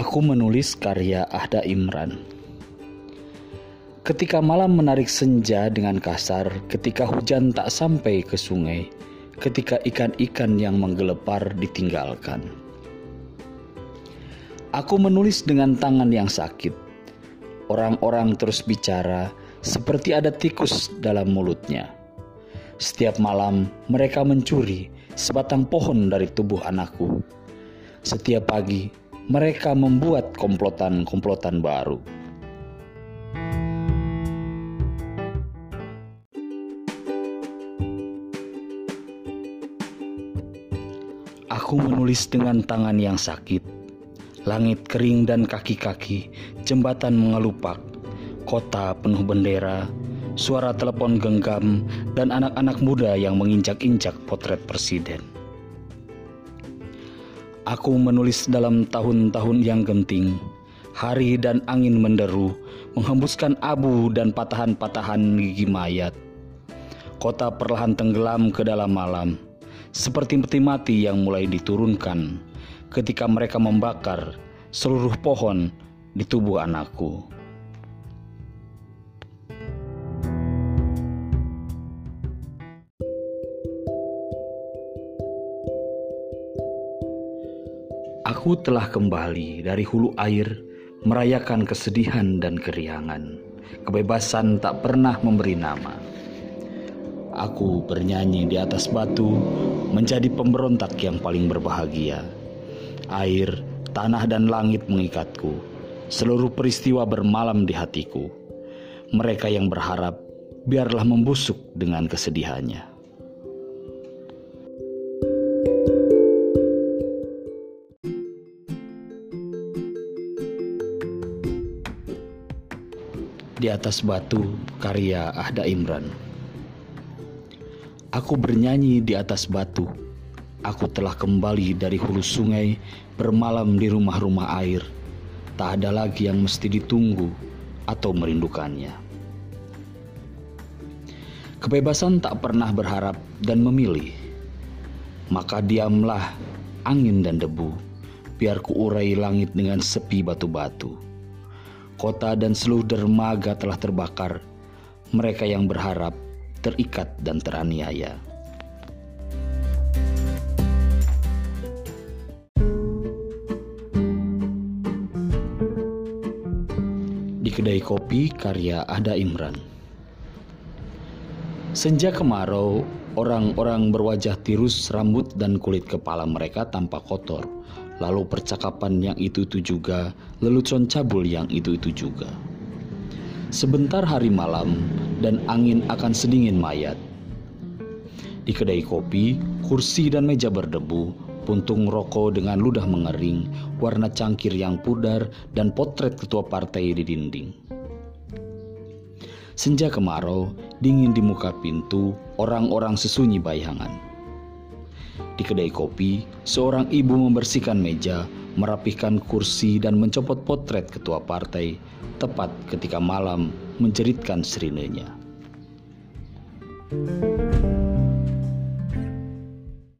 Aku menulis karya Ahda Imran. Ketika malam menarik senja dengan kasar, ketika hujan tak sampai ke sungai, ketika ikan-ikan yang menggelepar ditinggalkan. Aku menulis dengan tangan yang sakit. Orang-orang terus bicara seperti ada tikus dalam mulutnya. Setiap malam mereka mencuri sebatang pohon dari tubuh anakku. Setiap pagi mereka membuat komplotan-komplotan baru. Aku menulis dengan tangan yang sakit. Langit kering dan kaki-kaki, jembatan mengelupak, kota penuh bendera, suara telepon genggam, dan anak-anak muda yang menginjak-injak potret presiden. Aku menulis dalam tahun-tahun yang genting, hari dan angin menderu, menghembuskan abu dan patahan-patahan gigi mayat. Kota perlahan tenggelam ke dalam malam, seperti peti mati yang mulai diturunkan ketika mereka membakar seluruh pohon di tubuh anakku. Aku telah kembali dari hulu air merayakan kesedihan dan keriangan. Kebebasan tak pernah memberi nama. Aku bernyanyi di atas batu menjadi pemberontak yang paling berbahagia. Air, tanah dan langit mengikatku. Seluruh peristiwa bermalam di hatiku. Mereka yang berharap biarlah membusuk dengan kesedihannya. Di atas batu, karya Ahda Imran. Aku bernyanyi di atas batu. Aku telah kembali dari hulu sungai, bermalam di rumah-rumah air. Tak ada lagi yang mesti ditunggu atau merindukannya. Kebebasan tak pernah berharap dan memilih. Maka diamlah angin dan debu, biar kuurai langit dengan sepi batu-batu kota dan seluruh dermaga telah terbakar. Mereka yang berharap terikat dan teraniaya. Di kedai kopi karya Ada Imran. Senja kemarau, orang-orang berwajah tirus rambut dan kulit kepala mereka tampak kotor lalu percakapan yang itu-itu juga, lelucon cabul yang itu-itu juga. Sebentar hari malam dan angin akan sedingin mayat. Di kedai kopi, kursi dan meja berdebu, puntung rokok dengan ludah mengering, warna cangkir yang pudar, dan potret ketua partai di dinding. Senja kemarau, dingin di muka pintu, orang-orang sesunyi bayangan. Di kedai kopi, seorang ibu membersihkan meja, merapihkan kursi dan mencopot potret ketua partai tepat ketika malam menjeritkan serinenya. thank you